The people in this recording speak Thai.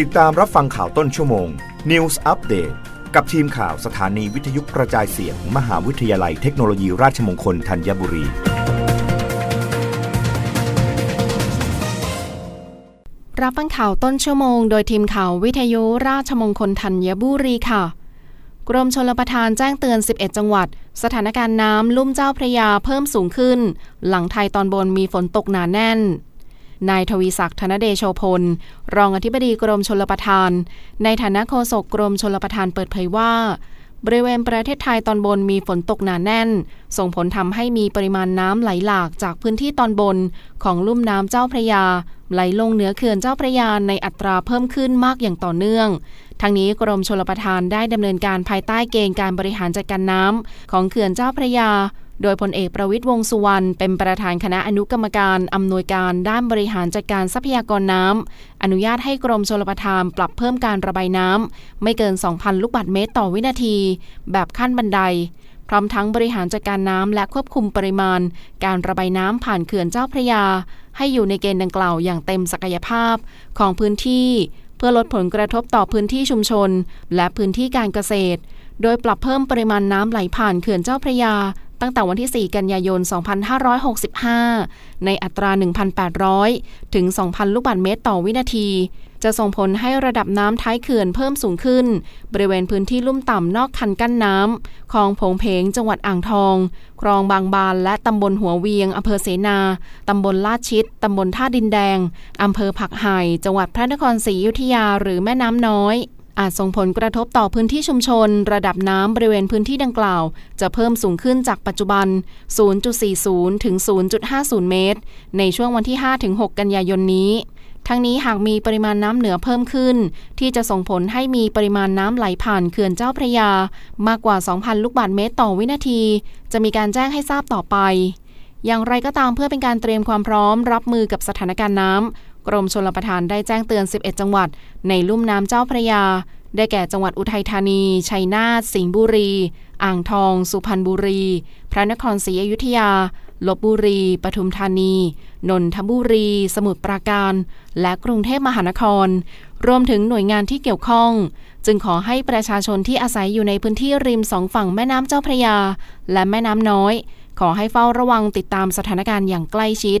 ติดตามรับฟังข่าวต้นชั่วโมง News Update กับทีมข่าวสถานีวิทยุกระจายเสียงมมหาวิทยาลัยเทคโนโลยีราชมงคลธัญบุรี รับฟังข่าวต้นชั่วโมง โดยทีมข่าววิทยุราชมงคลธัญบุรีค่ะ กรมชลประทานแจ้งเตือน 11 จังหวัด สถานการณ์น้ำลุ่มเจ้าพระยาเพิ่มสูงขึ้น หลังไทยตอนบนมีฝนตกหนาแน่น นายทวีศักดิ์ธนเดโชพล รองอธิบดีกรมชลประทาน ในฐานะโฆษกกรมชลประทานเปิดเผยว่า บริเวณประเทศไทยตอนบนมีฝนตกหนาแน่น ส่งผลทำให้มีปริมาณน้ำไหลหลากจากพื้นที่ตอนบนของลุ่มน้ำเจ้าพระยา ไหลลงเหนือเขื่อนเจ้าพระยาในอัตราเพิ่มขึ้นมากอย่างต่อเนื่องทั้งนี้กรมชลประทานได้ดำเนินการภายใต้เกณฑ์การบริหารจัดการน้ำของเขื่อนเจ้าพระยา โดยพลเอกประวิทย์วงสุวรรณเป็นประธานคณะอนุกรรมการอำนวยการด้านบริหารจัดการทรัพยากรน้ำอนุญาตให้กรมชลประทานปรับเพิ่มการระบายน้ำไม่เกิน 2,000 ลูกบาศก์เมตรต่อวินาที แบบขั้นบันได พร้อมทั้งบริหารจัดการน้ำและควบคุมปริมาณ การระบายน้ำผ่านเขื่อนเจ้าพระยา ให้อยู่ในเกณฑ์ดังกล่าวอย่างเต็มศักยภาพของพื้นที่ เพื่อลดผลกระทบต่อพื้นที่ชุมชน และพื้นที่การเกษตร โดยปรับเพิ่มปริมาณน้ำไหลผ่านเขื่อนเจ้าพระยา ตั้งแต่วันที่ 4 กันยายน 2565 ในอัตรา 1,800 ถึง 2,000 ลูกบาศก์เมตรต่อวินาที จะส่งผลให้ระดับน้ำท้ายเขื่อนเพิ่มสูงขึ้น บริเวณพื้นที่ลุ่มต่ำนอกคันกั้นน้ำคลองผงเพงจังหวัดอ่างทอง คลองบางบานและตำบลหัวเวียงอำเภอเสนาตำบลลาดชิดตำบลท่าดินแดงอำเภอผักไห่จังหวัดพระนครศรีอยุธยาหรือแม่น้ำน้อย อาจส่งผลกระทบต่อพื้นที่ชุมชน ระดับน้ำบริเวณพื้นที่ดังกล่าว จะเพิ่มสูงขึ้นจากปัจจุบัน 0.40 ถึง 0.50 เมตร ในช่วงวันที่5-6กันยายนนี้ ทั้งนี้หากมีปริมาณน้ำเหนือเพิ่มขึ้น ที่จะส่งผลให้มีปริมาณน้ำไหลผ่านเขื่อนเจ้าพระยา มากกว่า 2,000 ลูกบาศก์เมตรต่อวินาที จะมีการแจ้งให้ทราบต่อไปอย่างไรก็ตามเพื่อเป็นการเตรียมความพร้อมรับมือกับสถานการณ์น้ำ กรมชลประทานได้แจ้งเตือน 11 จังหวัด ในลุ่มน้ำเจ้าพระยา ได้แก่จังหวัดอุทัยธานี ชัยนาท สิงห์บุรี อ่างทอง สุพรรณบุรี พระนครศรีอยุธยา ลบบุรี ปทุมธานี นนทบุรี สมุทรปราการ และกรุงเทพมหานคร รวมถึงหน่วยงานที่เกี่ยวข้อง จึงขอให้ประชาชนที่อาศัยอยู่ในพื้นที่ริมสองฝั่งแม่น้ำเจ้าพระยา และแม่น้ำน้อย ขอให้เฝ้าระวังติดตามสถานการณ์อย่างใกล้ชิด